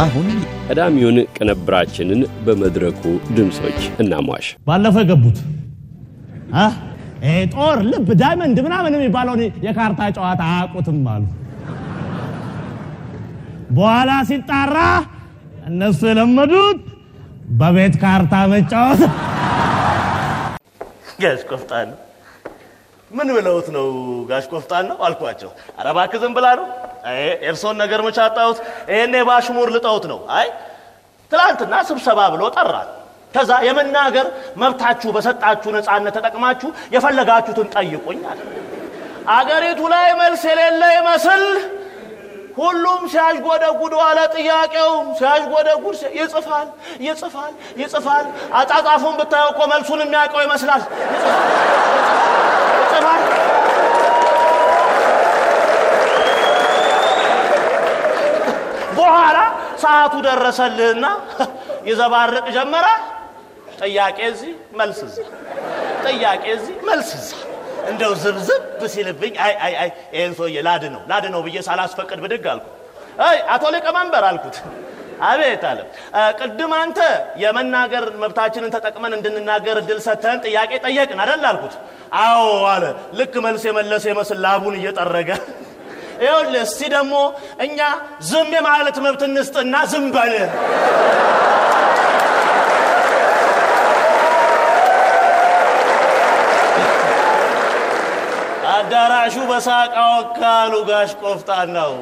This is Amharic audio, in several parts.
አሁን ቀዳሚውን ቅንብራችንን በመድረኩ ድምፆች እናሟሽ። ባለፈው የገቡት ጦር፣ ልብ፣ ዳይመንድ ምናምን የሚባለውን የካርታ ጨዋታ አያውቁትም አሉ። በኋላ ሲጣራ እነሱ የለመዱት በቤት ካርታ መጫወት። ጋሽ ቆፍጣን ነው። ምን ብለውት ነው ጋሽ ቆፍጣን ነው አልኳቸው። ኧረ እባክህ ዝም ብላ ነው ኤርሶን ነገር መች አጣሁት። ይሄኔ ባሽሙር ልጠውት ነው። አይ ትላንትና ስብሰባ ብሎ ጠራል። ከዛ የመናገር መብታችሁ በሰጣችሁ ነፃነት ተጠቅማችሁ የፈለጋችሁትን ጠይቁኝ አለ። አገሪቱ ላይ መልስ የሌለ ይመስል ሁሉም ሲያዥጎደጉድ ዋለ። ጥያቄውም ሲያዥጎደጉድ ይጽፋል ይጽፋል ይጽፋል። አጻጻፉን ብታየው እኮ መልሱን የሚያውቀው ይመስላል። ይጽፋል በኋላ ሰዓቱ ደረሰልህና ይዘባርቅ ጀመረ። ጥያቄ እዚህ መልስ እዛ፣ ጥያቄ እዚህ መልስ እዛ። እንደው ዝብዝብ ሲልብኝ አይ አይ አይ ይህን ሰውዬ ላድ ነው ላድ ነው ብዬ ሳላስፈቅድ ብድግ አልኩ። አይ አቶ ሊቀመንበር አልኩት። አቤት አለ። ቅድም አንተ የመናገር መብታችንን ተጠቅመን እንድንናገር እድል ሰተን ጥያቄ ጠየቅን አደል አልኩት። አዎ አለ። ልክ መልስ የመለሰ ይመስል ላቡን እየጠረገ ይኸውልህ እስቲ ደግሞ እኛ ዝም የማለት መብት እንስጥና ዝም በል አዳራሹ በሳቅ አወካሉ። ጋሽ ቆፍጣን ነው።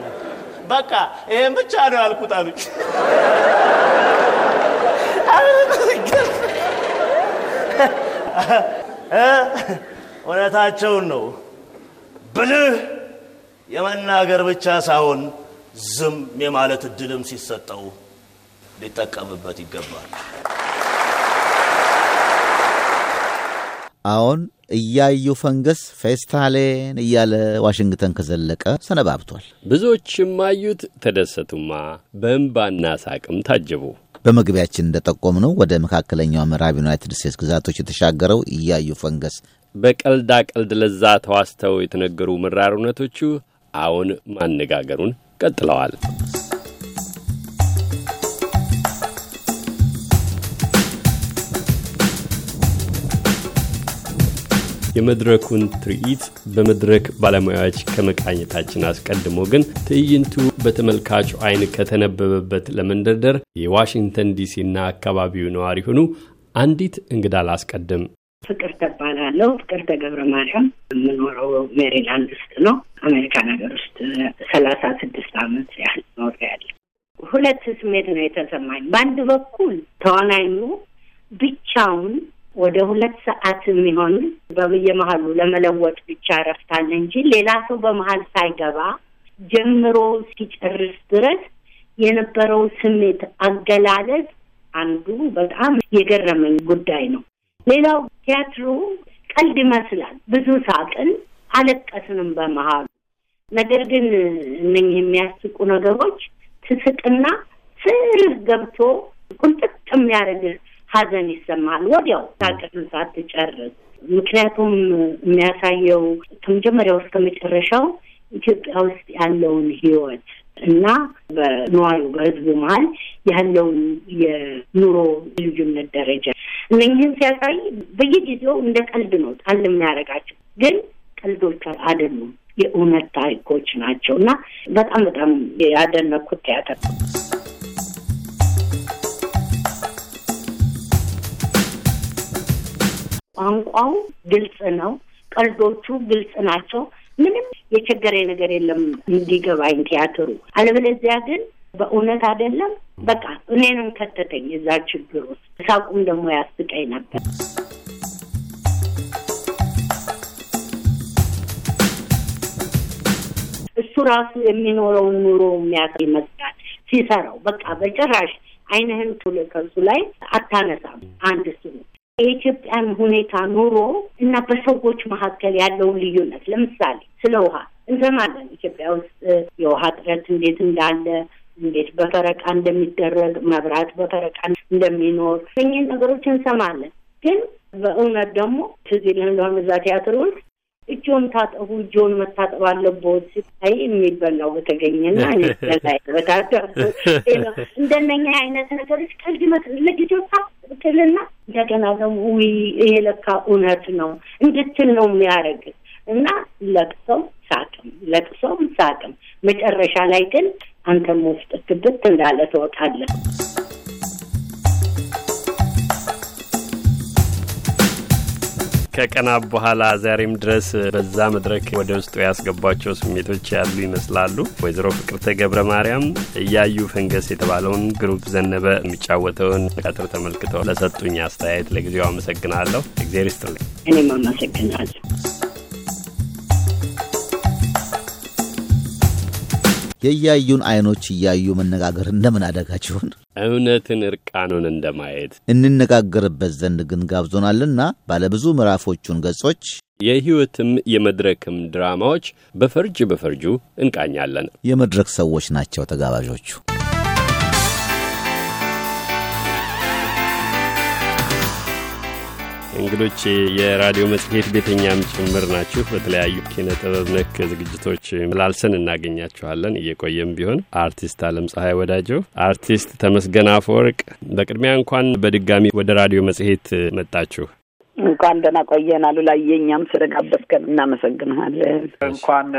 በቃ ይሄን ብቻ ነው ያልኩት አሉኝ። እውነታቸውን ነው። ብልህ የመናገር ብቻ ሳይሆን ዝም የማለት እድልም ሲሰጠው ሊጠቀምበት ይገባል። አሁን እያዩ ፈንገስ ፌስታሌን እያለ ዋሽንግተን ከዘለቀ ሰነባብቷል። ብዙዎችም አዩት፣ ተደሰቱማ፣ በእንባና ሳቅም ታጀቡ። በመግቢያችን እንደጠቆምነው ወደ መካከለኛው ምዕራብ ዩናይትድ ስቴትስ ግዛቶች የተሻገረው እያዩ ፈንገስ በቀልዳ ቀልድ ለዛ ተዋስተው የተነገሩ ምራር እውነቶቹ አሁን ማነጋገሩን ቀጥለዋል። የመድረኩን ትርኢት በመድረክ ባለሙያዎች ከመቃኘታችን አስቀድሞ ግን ትዕይንቱ በተመልካቹ ዓይን ከተነበበበት ለመንደርደር የዋሽንግተን ዲሲና አካባቢው ነዋሪ ሆኑ አንዲት እንግዳ ላስቀድም። ፍቅር ተባላለሁ። ፍቅር ተገብረ ማርያም የምኖረው ሜሪላንድ ውስጥ ነው። አሜሪካን ሀገር ውስጥ ሰላሳ ስድስት ዓመት ያህል ኖሬያለሁ። ሁለት ስሜት ነው የተሰማኝ። በአንድ በኩል ተዋናኙ ብቻውን ወደ ሁለት ሰዓት የሚሆን በየመሀሉ ለመለወጥ ብቻ ረፍታል እንጂ ሌላ ሰው በመሀል ሳይገባ ጀምሮ እስኪጨርስ ድረስ የነበረው ስሜት አገላለጽ አንዱ በጣም የገረመኝ ጉዳይ ነው። ሌላው ቲያትሩ ቀልድ ይመስላል። ብዙ ሳቅን፣ አለቀስንም በመሀሉ። ነገር ግን እነኝህ የሚያስቁ ነገሮች ትስቅና ስርህ ገብቶ ቁንጥጥ የሚያደርግህ ሀዘን ይሰማል ወዲያው ሳቅን ሳትጨርስ። ምክንያቱም የሚያሳየው ከመጀመሪያው እስከ መጨረሻው ኢትዮጵያ ውስጥ ያለውን ህይወት እና በነዋሪው በህዝቡ መሀል ያለውን የኑሮ ልዩነት ደረጃ እነኝህን ሲያሳይ በየጊዜው እንደ ቀልድ ነው ጣል የሚያደርጋቸው፣ ግን ቀልዶች አይደሉም፣ የእውነት ታሪኮች ናቸው እና በጣም በጣም ያደነኩት ቲያትር ቋንቋው ግልጽ ነው። ቀልዶቹ ግልጽ ናቸው። ምንም የቸገረ ነገር የለም እንዲገባኝ ቲያትሩ። አለበለዚያ ግን በእውነት አይደለም በቃ እኔንም ከተተኝ እዛ ችግር ውስጥ። ሳቁም ደግሞ ያስቀኝ ነበር። እሱ ራሱ የሚኖረውን ኑሮ የሚያሳይ ይመስላል ሲሰራው። በቃ በጭራሽ አይንህን ከሱ ላይ አታነሳም። አንድ እሱ የኢትዮጵያን ሁኔታ ኑሮ እና በሰዎች መካከል ያለውን ልዩነት ለምሳሌ ስለ ውሃ እንሰማለን። ኢትዮጵያ ውስጥ የውሃ እጥረት እንዴት እንዳለ፣ እንዴት በፈረቃ እንደሚደረግ፣ መብራት በፈረቃ እንደሚኖር እኚህን ነገሮች እንሰማለን። ግን በእውነት ደግሞ ትዝ እንደሆነ እዛ ቲያትር ውስጥ እጆን ታጠቡ፣ እጆን መታጠብ አለቦት ሲታይ የሚበላው በተገኘና ላይ እንደነኛ አይነት ነገሮች ቀልድ ለልጆች ትልና እንደገና ደግሞ ይሄ ለካ እውነት ነው እንድትል ነው የሚያደርግ። እና ለቅሶም ሳቅም ለቅሶም ሳቅም። መጨረሻ ላይ ግን አንተም ውስጥ ክብት እንዳለ ትወጣለህ። ከቀናት በኋላ ዛሬም ድረስ በዛ መድረክ ወደ ውስጡ ያስገቧቸው ስሜቶች ያሉ ይመስላሉ። ወይዘሮ ፍቅርተ ገብረ ማርያም እያዩ ፈንገስ የተባለውን ግሩፕ ዘነበ የሚጫወተውን ቀጥር ተመልክተው ለሰጡኝ አስተያየት ለጊዜው አመሰግናለሁ። እግዜር ይስጥልኝ። እኔም አመሰግናለሁ። የእያዩን አይኖች እያዩ መነጋገር እንደምን አደጋችሁን? እውነትን እርቃኑን እንደማየት እንነጋገርበት ዘንድ ግን ጋብዞናልና ባለብዙ ምዕራፎቹን ገጾች የሕይወትም የመድረክም ድራማዎች በፈርጅ በፈርጁ እንቃኛለን። የመድረክ ሰዎች ናቸው ተጋባዦቹ። እንግዶች የራዲዮ መጽሔት ቤተኛም ጭምር ናችሁ። በተለያዩ ኪነ ጥበብ ነክ ዝግጅቶች ላልሰን እናገኛችኋለን። እየቆየም ቢሆን አርቲስት አለም ፀሐይ ወዳጀው፣ አርቲስት ተመስገን አፈወርቅ፣ በቅድሚያ እንኳን በድጋሚ ወደ ራዲዮ መጽሔት መጣችሁ። እንኳን ደህና ቆየን አሉላ። የእኛም ስለጋበዝከን እናመሰግንሃለን። እንኳን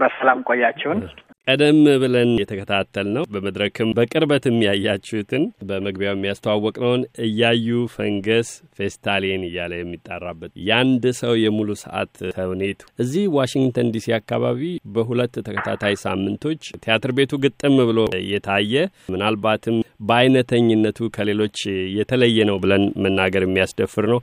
በሰላም ቆያችሁን። ቀደም ብለን የተከታተል ነው በመድረክም በቅርበትም ያያችሁትን በመግቢያው የሚያስተዋወቅነውን እያዩ ፈንገስ ፌስታሊን እያለ የሚጣራበት የአንድ ሰው የሙሉ ሰዓት ተውኔት እዚህ ዋሽንግተን ዲሲ አካባቢ በሁለት ተከታታይ ሳምንቶች ቲያትር ቤቱ ግጥም ብሎ የታየ ምናልባትም በአይነተኝነቱ ከሌሎች የተለየ ነው ብለን መናገር የሚያስደፍር ነው።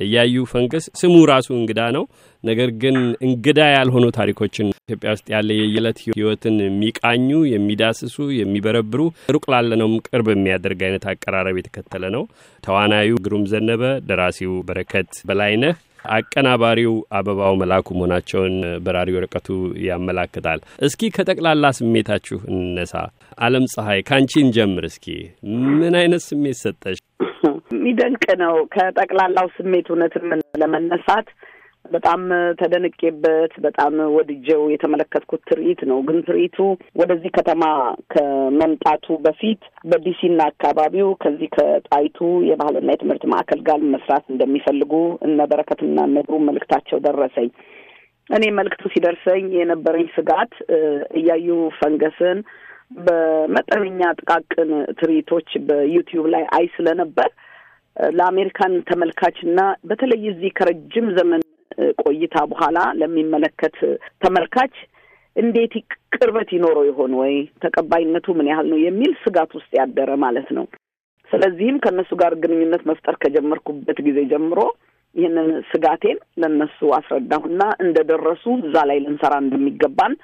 እያዩ ፈንገስ ስሙ ራሱ እንግዳ ነው። ነገር ግን እንግዳ ያልሆኑ ታሪኮችን ኢትዮጵያ ውስጥ ያለ የየዕለት ሕይወትን የሚቃኙ የሚዳስሱ፣ የሚበረብሩ ሩቅ ላለነውም ቅርብ የሚያደርግ አይነት አቀራረብ የተከተለ ነው። ተዋናዩ ግሩም ዘነበ፣ ደራሲው በረከት በላይነህ፣ አቀናባሪው አበባው መላኩ መሆናቸውን በራሪ ወረቀቱ ያመላክታል። እስኪ ከጠቅላላ ስሜታችሁ እነሳ። አለም ፀሐይ ከአንቺን ጀምር። እስኪ ምን አይነት ስሜት ሰጠሽ? የሚደንቅ ነው። ከጠቅላላው ስሜት እውነትም ለመነሳት በጣም ተደንቄበት በጣም ወድጀው የተመለከትኩት ትርኢት ነው። ግን ትርኢቱ ወደዚህ ከተማ ከመምጣቱ በፊት በዲሲና አካባቢው ከዚህ ከጣይቱ የባህልና የትምህርት ማዕከል ጋር መስራት እንደሚፈልጉ እነ በረከትና እነ መልእክታቸው ደረሰኝ። እኔ መልእክቱ ሲደርሰኝ የነበረኝ ስጋት እያዩ ፈንገስን በመጠነኛ ጥቃቅን ትርኢቶች በዩቲዩብ ላይ አይ ስለነበር ለአሜሪካን ተመልካችና በተለይ እዚህ ከረጅም ዘመን ቆይታ በኋላ ለሚመለከት ተመልካች እንዴት ቅርበት ይኖረው ይሆን ወይ ተቀባይነቱ ምን ያህል ነው የሚል ስጋት ውስጥ ያደረ ማለት ነው። ስለዚህም ከእነሱ ጋር ግንኙነት መፍጠር ከጀመርኩበት ጊዜ ጀምሮ ይህንን ስጋቴን ለእነሱ አስረዳሁና እንደደረሱ እዛ ላይ ልንሰራ እንደሚገባን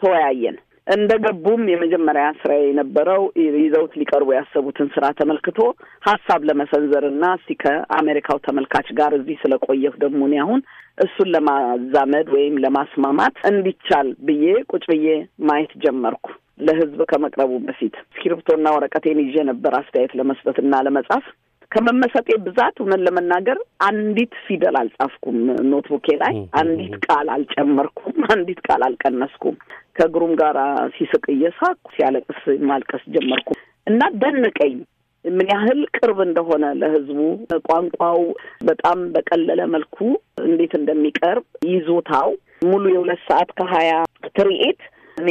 ተወያየን። እንደ ገቡም የመጀመሪያ ስራ የነበረው ይዘውት ሊቀርቡ ያሰቡትን ስራ ተመልክቶ ሀሳብ ለመሰንዘርና እስቲ ከአሜሪካው ተመልካች ጋር እዚህ ስለቆየሁ ደግሞ እኔ አሁን እሱን ለማዛመድ ወይም ለማስማማት እንዲቻል ብዬ ቁጭ ብዬ ማየት ጀመርኩ። ለህዝብ ከመቅረቡ በፊት እስክሪብቶና ወረቀቴን ይዤ ነበር አስተያየት ለመስጠትና ለመጻፍ። ከመመሰጤ ብዛት እውነት ለመናገር አንዲት ፊደል አልጻፍኩም። ኖትቡኬ ላይ አንዲት ቃል አልጨመርኩም፣ አንዲት ቃል አልቀነስኩም። ከግሩም ጋር ሲስቅ እየሳቅኩ ሲያለቅስ ማልቀስ ጀመርኩ እና ደነቀኝ ምን ያህል ቅርብ እንደሆነ ለህዝቡ ቋንቋው በጣም በቀለለ መልኩ እንዴት እንደሚቀርብ ይዞታው ሙሉ የሁለት ሰዓት ከሀያ ትርኢት እኔ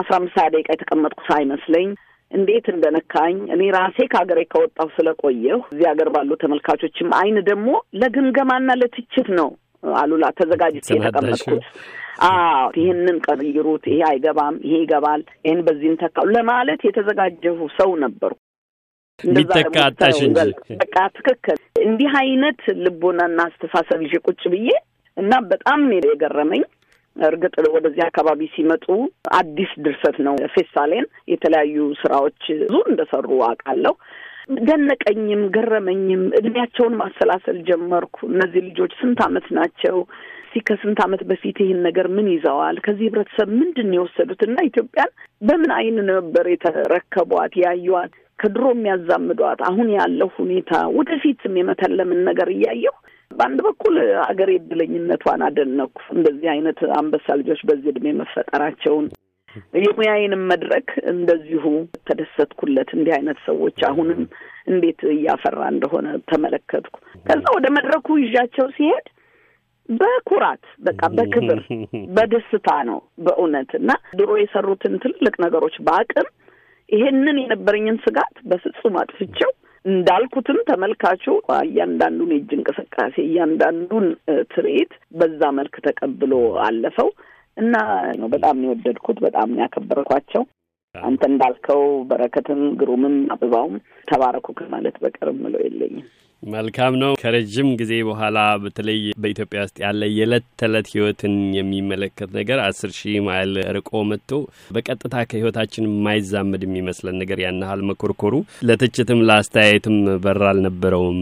አስራ አምስት ሀያ ደቂቃ የተቀመጥኩ ሳይመስለኝ እንዴት እንደነካኝ እኔ ራሴ ከሀገሬ ከወጣሁ ስለቆየሁ እዚህ ሀገር ባሉ ተመልካቾችም አይን ደግሞ ለግምገማና ለትችት ነው አሉላ ተዘጋጅቼ የተቀመጥኩት። አዎ ይህንን ቀይሩት፣ ይሄ አይገባም፣ ይሄ ይገባል፣ ይህን በዚህ እንተካው ለማለት የተዘጋጀሁ ሰው ነበርኩ። የሚተካ አጣሽ እንጂ በቃ ትክክል። እንዲህ አይነት ልቦናና አስተሳሰብ ይዤ ቁጭ ብዬ እና በጣም የገረመኝ እርግጥ ወደዚህ አካባቢ ሲመጡ አዲስ ድርሰት ነው ፌስታሌን የተለያዩ ስራዎች ብዙ እንደሰሩ አውቃለሁ። ደነቀኝም ገረመኝም። እድሜያቸውን ማሰላሰል ጀመርኩ። እነዚህ ልጆች ስንት አመት ናቸው? እስቲ ከስንት አመት በፊት ይህን ነገር ምን ይዘዋል? ከዚህ ህብረተሰብ ምንድን ነው የወሰዱት? እና ኢትዮጵያን በምን አይን ነበር የተረከቧት ያዩዋት? ከድሮ የሚያዛምዷት አሁን ያለው ሁኔታ ወደፊትም የመተለምን ነገር እያየሁ በአንድ በኩል አገር የእድለኝነቷን አደነኩ። እንደዚህ አይነት አንበሳ ልጆች በዚህ እድሜ መፈጠራቸውን የሙያዬንም መድረክ እንደዚሁ ተደሰትኩለት። እንዲህ አይነት ሰዎች አሁንም እንዴት እያፈራ እንደሆነ ተመለከትኩ። ከዛ ወደ መድረኩ ይዣቸው ሲሄድ በኩራት በቃ በክብር በደስታ ነው በእውነት እና ድሮ የሰሩትን ትልቅ ነገሮች በአቅም ይሄንን የነበረኝን ስጋት በፍጹም አጥፍቼው እንዳልኩትም ተመልካቹ እያንዳንዱን የእጅ እንቅስቃሴ እያንዳንዱን ትርኢት በዛ መልክ ተቀብሎ አለፈው እና በጣም ነው የወደድኩት። በጣም ያከበርኳቸው። አንተ እንዳልከው በረከትም ግሩምም አበባውም ተባረኩ ከማለት በቀር ምለው የለኝም። መልካም ነው። ከረጅም ጊዜ በኋላ በተለይ በኢትዮጵያ ውስጥ ያለ የዕለት ተዕለት ሕይወትን የሚመለከት ነገር አስር ሺህ ማይል ርቆ መጥቶ በቀጥታ ከሕይወታችን የማይዛመድ የሚመስለን ነገር ያህል መኮርኮሩ ለትችትም ለአስተያየትም በር አልነበረውም።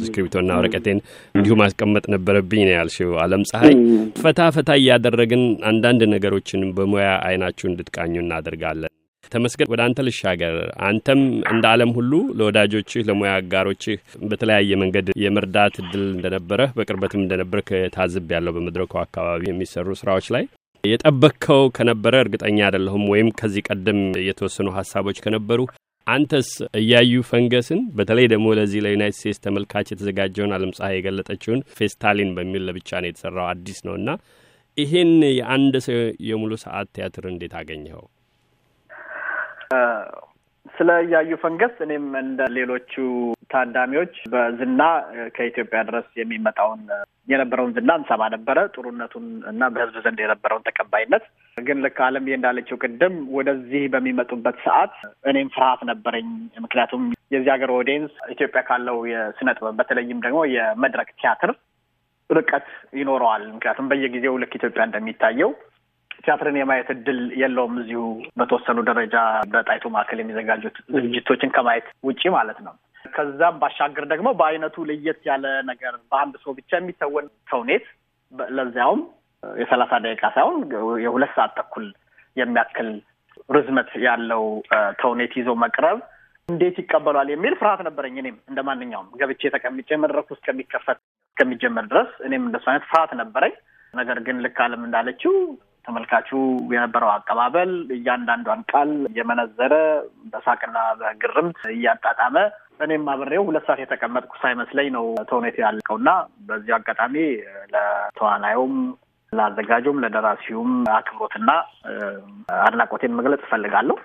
እስክሪብቶና ወረቀቴን እንዲሁ ማስቀመጥ ነበረብኝ ነው ያልሽው። አለም ፀሐይ ፈታ ፈታ እያደረግን አንዳንድ ነገሮችን በሙያ አይናችሁ እንድትቃኙ እናደርጋለን። ተመስገን ወደ አንተ ልሻገር። አንተም እንደ ዓለም ሁሉ ለወዳጆችህ ለሙያ አጋሮችህ በተለያየ መንገድ የመርዳት እድል እንደነበረህ በቅርበትም እንደነበረ ታዝብ ያለው በመድረኩ አካባቢ የሚሰሩ ስራዎች ላይ የጠበቅከው ከነበረ እርግጠኛ አይደለሁም፣ ወይም ከዚህ ቀደም የተወሰኑ ሀሳቦች ከነበሩ አንተስ እያዩ ፈንገስን በተለይ ደግሞ ለዚህ ለዩናይትድ ስቴትስ ተመልካች የተዘጋጀውን አለም ፀሐይ የገለጠችውን ፌስታሊን በሚል ለብቻ ነው የተሰራው አዲስ ነው እና ይሄን የአንድ ሰው የሙሉ ሰዓት ቲያትር እንዴት አገኘኸው? ስለ እያዩ ፈንገስ እኔም እንደ ሌሎቹ ታዳሚዎች በዝና ከኢትዮጵያ ድረስ የሚመጣውን የነበረውን ዝና እንሰማ ነበረ፣ ጥሩነቱን እና በሕዝብ ዘንድ የነበረውን ተቀባይነት። ግን ልክ አለም እንዳለችው ቅድም ወደዚህ በሚመጡበት ሰዓት እኔም ፍርሃት ነበረኝ። ምክንያቱም የዚህ ሀገር audience ኢትዮጵያ ካለው የስነ ጥበብ በተለይም ደግሞ የመድረክ ቲያትር ርቀት ይኖረዋል። ምክንያቱም በየጊዜው ልክ ኢትዮጵያ እንደሚታየው ቲያትርን የማየት እድል የለውም። እዚሁ በተወሰኑ ደረጃ በጣይቱ ማዕከል የሚዘጋጁት ዝግጅቶችን ከማየት ውጪ ማለት ነው። ከዛም ባሻገር ደግሞ በአይነቱ ለየት ያለ ነገር በአንድ ሰው ብቻ የሚተወን ተውኔት ለዚያውም የሰላሳ ደቂቃ ሳይሆን የሁለት ሰዓት ተኩል የሚያክል ርዝመት ያለው ተውኔት ይዞ መቅረብ እንዴት ይቀበሏል የሚል ፍርሃት ነበረኝ። እኔም እንደ ማንኛውም ገብቼ ተቀምጬ መድረኩ እስከሚከፈት እስከሚጀመር ድረስ እኔም እንደሱ አይነት ፍርሃት ነበረኝ። ነገር ግን ልክ አለም እንዳለችው ተመልካቹ የነበረው አቀባበል እያንዳንዷን ቃል እየመነዘረ በሳቅና በግርምት እያጣጣመ እኔም አብሬው ሁለት ሰዓት የተቀመጥኩ ሳይመስለኝ ነው ተውኔቱ ያልቀው እና በዚሁ አጋጣሚ ለተዋናዩም ለአዘጋጁም ለደራሲውም አክብሮትና አድናቆቴን መግለጽ እፈልጋለሁ።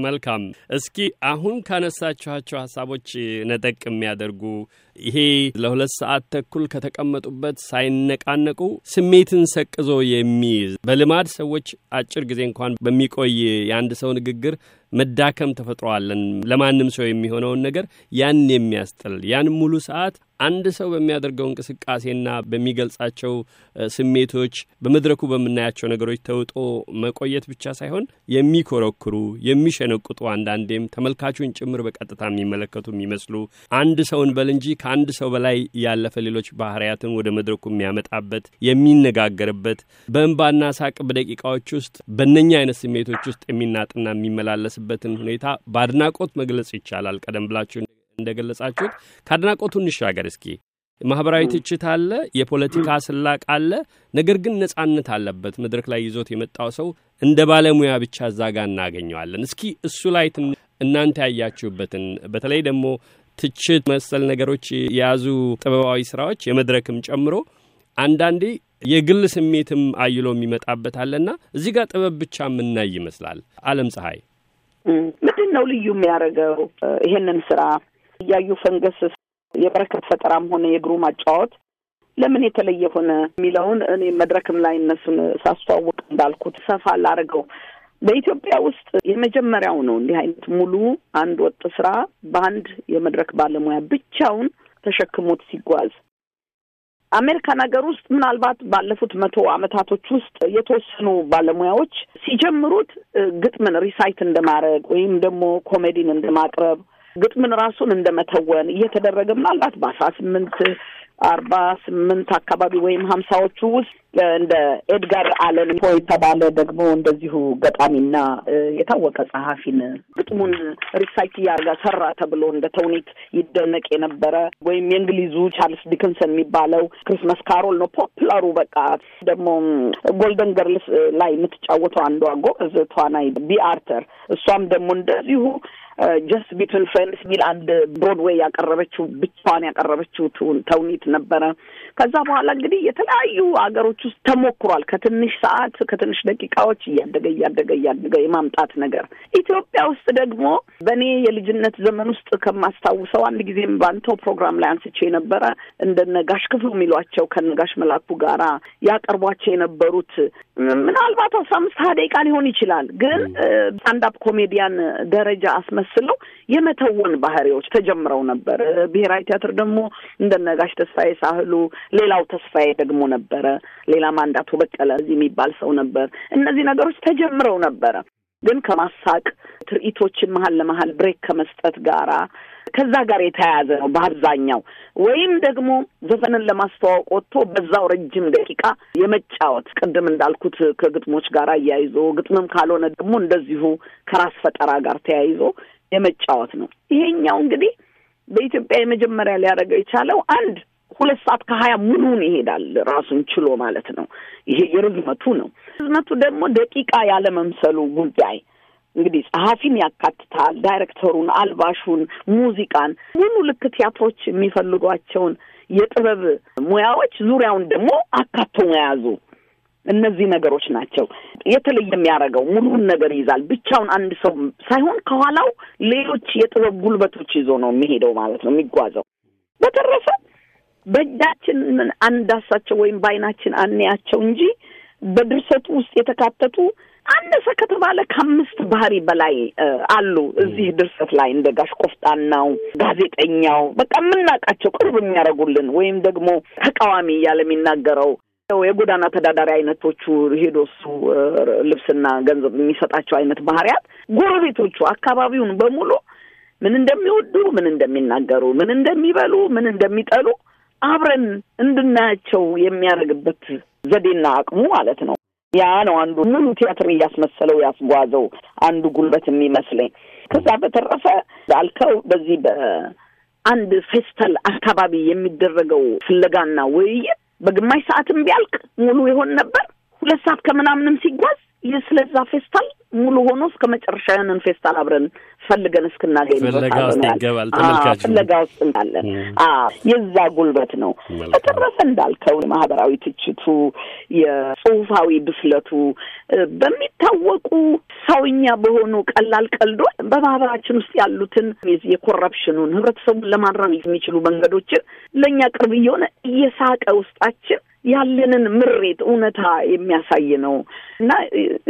መልካም። እስኪ አሁን ካነሳችኋቸው ሀሳቦች ነጠቅ የሚያደርጉ ይሄ ለሁለት ሰዓት ተኩል ከተቀመጡበት ሳይነቃነቁ ስሜትን ሰቅዞ የሚይዝ በልማድ ሰዎች አጭር ጊዜ እንኳን በሚቆይ የአንድ ሰው ንግግር መዳከም ተፈጥሮአለን ለማንም ሰው የሚሆነውን ነገር ያን የሚያስጥል ያን ሙሉ ሰዓት አንድ ሰው በሚያደርገው እንቅስቃሴና በሚገልጻቸው ስሜቶች በመድረኩ በምናያቸው ነገሮች ተውጦ መቆየት ብቻ ሳይሆን የሚኮረኩሩ፣ የሚሸነቁጡ አንዳንዴም ተመልካቹን ጭምር በቀጥታ የሚመለከቱ የሚመስሉ አንድ ሰውን በል እንጂ ከአንድ ሰው በላይ ያለፈ ሌሎች ባህርያትን ወደ መድረኩ የሚያመጣበት የሚነጋገርበት በእንባና ሳቅ በደቂቃዎች ውስጥ በእነኛ አይነት ስሜቶች ውስጥ የሚናጥና የሚመላለስበትን ሁኔታ በአድናቆት መግለጽ ይቻላል። ቀደም ብላችሁ እንደገለጻችሁት ከአድናቆቱ እንሻገር እስኪ። ማህበራዊ ትችት አለ፣ የፖለቲካ ስላቅ አለ። ነገር ግን ነጻነት አለበት። መድረክ ላይ ይዞት የመጣው ሰው እንደ ባለሙያ ብቻ እዛ ጋር እናገኘዋለን። እስኪ እሱ ላይ እናንተ ያያችሁበትን በተለይ ደግሞ ትችት መሰል ነገሮች የያዙ ጥበባዊ ስራዎች የመድረክም ጨምሮ አንዳንዴ የግል ስሜትም አይሎ የሚመጣበት አለና እዚህ ጋር ጥበብ ብቻ የምናይ ይመስላል። አለም ፀሐይ ምንድን ነው ልዩ የሚያደርገው? ይሄንን ስራ እያዩ ፈንገስ የበረከት ፈጠራም ሆነ የእግሩ ማጫወት ለምን የተለየ ሆነ የሚለውን እኔ መድረክም ላይ እነሱን ሳስተዋውቅ እንዳልኩት ሰፋ ላደርገው። በኢትዮጵያ ውስጥ የመጀመሪያው ነው እንዲህ አይነት ሙሉ አንድ ወጥ ስራ በአንድ የመድረክ ባለሙያ ብቻውን ተሸክሞት ሲጓዝ አሜሪካን ሀገር ውስጥ ምናልባት ባለፉት መቶ አመታቶች ውስጥ የተወሰኑ ባለሙያዎች ሲጀምሩት ግጥምን recite እንደማድረግ ወይም ደግሞ ኮሜዲን እንደማቅረብ ግጥምን ራሱን እንደመተወን እየተደረገ ምናልባት በአስራ ስምንት አርባ ስምንት አካባቢ ወይም ሀምሳዎቹ ውስጥ እንደ ኤድጋር አለን ፖ የተባለ ደግሞ እንደዚሁ ገጣሚና የታወቀ ጸሐፊን ግጥሙን recite እያደረገ ሰራ ተብሎ እንደ ተውኔት ይደነቅ የነበረ ወይም የእንግሊዙ ቻርልስ ዲክንሰን የሚባለው ክሪስመስ ካሮል ነው popular ኡ። በቃ ደግሞ ጎልደን ገርልስ ላይ የምትጫወተው አንዷ ጎበዝ ተዋናይ ቢ አርተር እሷም ደግሞ እንደዚሁ Just Between Friends የሚል አንድ ብሮድዌይ ያቀረበችው ብቻዋን ያቀረበችው ተውኔት ነበረ። ከዛ በኋላ እንግዲህ የተለያዩ ሀገሮች ውስጥ ተሞክሯል። ከትንሽ ሰዓት ከትንሽ ደቂቃዎች እያደገ እያደገ እያደገ የማምጣት ነገር ኢትዮጵያ ውስጥ ደግሞ በእኔ የልጅነት ዘመን ውስጥ ከማስታውሰው አንድ ጊዜም በአንተው ፕሮግራም ላይ አንስቼ የነበረ እንደነ ጋሽ ክፍሉ የሚሏቸው ከነጋሽ መላኩ ጋራ ያቀርቧቸው የነበሩት ምናልባት አስራ አምስት ሀያ ደቂቃ ሊሆን ይችላል። ግን stand-up comedian ደረጃ አስመስለው የመተወን ባህሪዎች ተጀምረው ነበር። ብሔራዊ ቲያትር ደግሞ እንደነ ጋሽ ተስፋዬ ሳህሉ፣ ሌላው ተስፋዬ ደግሞ ነበረ። ሌላ ማንዳቱ በቀለ እዚህ የሚባል ሰው ነበር። እነዚህ ነገሮች ተጀምረው ነበረ። ግን ከማሳቅ ትርኢቶችን መሀል ለመሀል ብሬክ ከመስጠት ጋራ ከዛ ጋር የተያያዘ ነው በአብዛኛው። ወይም ደግሞ ዘፈንን ለማስተዋወቅ ወጥቶ በዛው ረጅም ደቂቃ የመጫወት ቅድም እንዳልኩት ከግጥሞች ጋር አያይዞ ግጥምም ካልሆነ ደግሞ እንደዚሁ ከራስ ፈጠራ ጋር ተያይዞ የመጫወት ነው። ይሄኛው እንግዲህ በኢትዮጵያ የመጀመሪያ ሊያደርገው የቻለው አንድ ሁለት ሰዓት ከሀያ ሙሉን ይሄዳል ራሱን ችሎ ማለት ነው። ይሄ የርዝመቱ ነው። ርዝመቱ ደግሞ ደቂቃ ያለመምሰሉ ጉዳይ እንግዲህ ጸሐፊን ያካትታል፣ ዳይሬክተሩን፣ አልባሹን፣ ሙዚቃን ሙሉ ልክ ቲያትሮች የሚፈልጓቸውን የጥበብ ሙያዎች ዙሪያውን ደግሞ አካቶ መያዙ እነዚህ ነገሮች ናቸው የተለየ የሚያደርገው። ሙሉን ነገር ይዛል። ብቻውን አንድ ሰው ሳይሆን ከኋላው ሌሎች የጥበብ ጉልበቶች ይዞ ነው የሚሄደው ማለት ነው የሚጓዘው። በተረፈ በእጃችን አንዳሳቸው ወይም በዓይናችን አንያቸው እንጂ በድርሰቱ ውስጥ የተካተቱ አነሰ ከተባለ ከአምስት ባህሪ በላይ አሉ እዚህ ድርሰት ላይ እንደ ጋሽ ቆፍጣናው፣ ጋዜጠኛው በቃ የምናውቃቸው ቅርብ የሚያደርጉልን ወይም ደግሞ ተቃዋሚ እያለ የሚናገረው የጎዳና ተዳዳሪ አይነቶቹ ሄዶ እሱ ልብስና ገንዘብ የሚሰጣቸው አይነት ባህሪያት፣ ጎረቤቶቹ አካባቢውን በሙሉ ምን እንደሚወዱ፣ ምን እንደሚናገሩ፣ ምን እንደሚበሉ፣ ምን እንደሚጠሉ አብረን እንድናያቸው የሚያደርግበት ዘዴና አቅሙ ማለት ነው። ያ ነው አንዱ ሙሉ ቲያትር እያስመሰለው ያስጓዘው አንዱ ጉልበት የሚመስለኝ። ከዛ በተረፈ እንዳልከው በዚህ በአንድ ፌስታል አካባቢ የሚደረገው ፍለጋና ውይይት በግማሽ ሰዓትም ቢያልቅ ሙሉ ይሆን ነበር። ሁለት ሰዓት ከምናምንም ሲጓዝ ስለዛ ፌስታል ሙሉ ሆኖ እስከ መጨረሻ ያንን ፌስታል አብረን ፈልገን እስክናገኝ ፍለጋ ውስጥ ይገባል ተመልካቹ። ፍለጋ ውስጥ እንዳለን የዛ ጉልበት ነው። በተረፈ እንዳልከው የማህበራዊ ትችቱ፣ የጽሁፋዊ ብስለቱ በሚታወቁ ሰውኛ በሆኑ ቀላል ቀልዶች በማህበራችን ውስጥ ያሉትን የኮረፕሽኑን ህብረተሰቡን ለማድረግ የሚችሉ መንገዶችን ለእኛ ቅርብ እየሆነ እየሳቀ ውስጣችን ያለንን ምሬት እውነታ የሚያሳይ ነው እና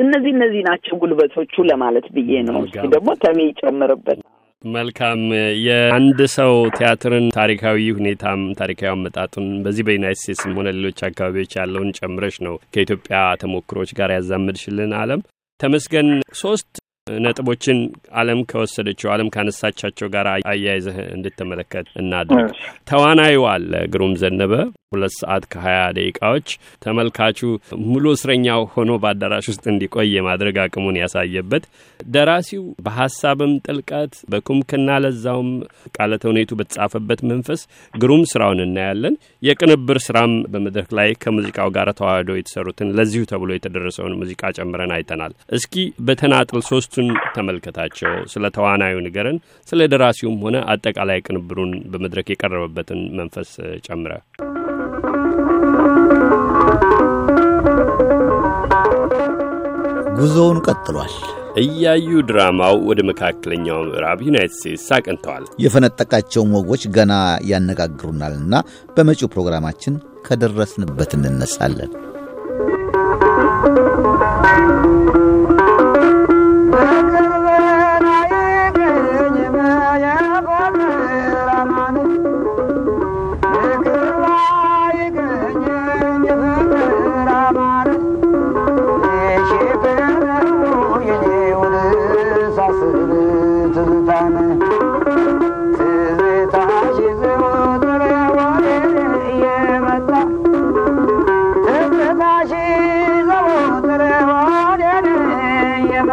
እነዚህ እነዚህ ናቸው ጉልበቶቹ ለማለት ብዬ ነው። እስኪ ደግሞ ተሜ ይጨምርበት። መልካም የአንድ ሰው ቲያትርን ታሪካዊ ሁኔታም ታሪካዊ አመጣጡን በዚህ በዩናይት ስቴትስም ሆነ ሌሎች አካባቢዎች ያለውን ጨምረሽ ነው ከኢትዮጵያ ተሞክሮች ጋር ያዛምድሽልን። አለም ተመስገን ሶስት ነጥቦችን ዓለም ከወሰደችው ዓለም ካነሳቻቸው ጋር አያይዘህ እንድትመለከት እናድርግ። ተዋናዩ አለ ግሩም ዘነበ ሁለት ሰዓት ከሀያ ደቂቃዎች ተመልካቹ ሙሉ እስረኛው ሆኖ በአዳራሽ ውስጥ እንዲቆይ የማድረግ አቅሙን ያሳየበት፣ ደራሲው በሀሳብም ጥልቀት በኩምክና ለዛውም ቃለ ተውኔቱ በተጻፈበት መንፈስ ግሩም ስራውን እናያለን። የቅንብር ስራም በመድረክ ላይ ከሙዚቃው ጋር ተዋህዶ የተሰሩትን ለዚሁ ተብሎ የተደረሰውን ሙዚቃ ጨምረን አይተናል። እስኪ በተናጥል ሶስቱን ተመልከታቸው። ስለ ተዋናዩ ንገረን፣ ስለ ደራሲውም ሆነ አጠቃላይ ቅንብሩን በመድረክ የቀረበበትን መንፈስ ጨምረ ጉዞውን ቀጥሏል። እያዩ ድራማው ወደ መካከለኛው ምዕራብ ዩናይትድ ስቴትስ አቅንተዋል። የፈነጠቃቸውን ወጎች ገና ያነጋግሩናልና በመጪው ፕሮግራማችን ከደረስንበት እንነሳለን።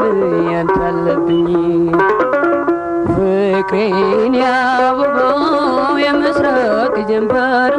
እኔም ያንተ አለብኝ ፍቅሬን ያበባው የምስራቅ ጀንበር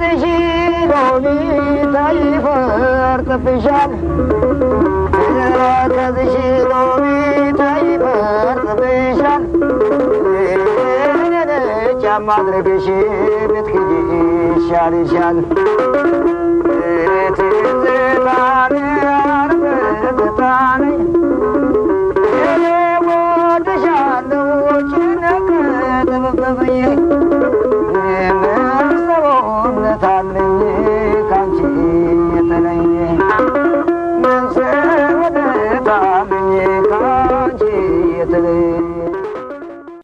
በጥሽ ሎሚታ ይፈርጥብሻል ከጥሽ ሎሚታ ይፈርጥብሻል ጫማ አድርገሽ ብትክድ ይሻልሻል ትዝታን አርብ ትዝታን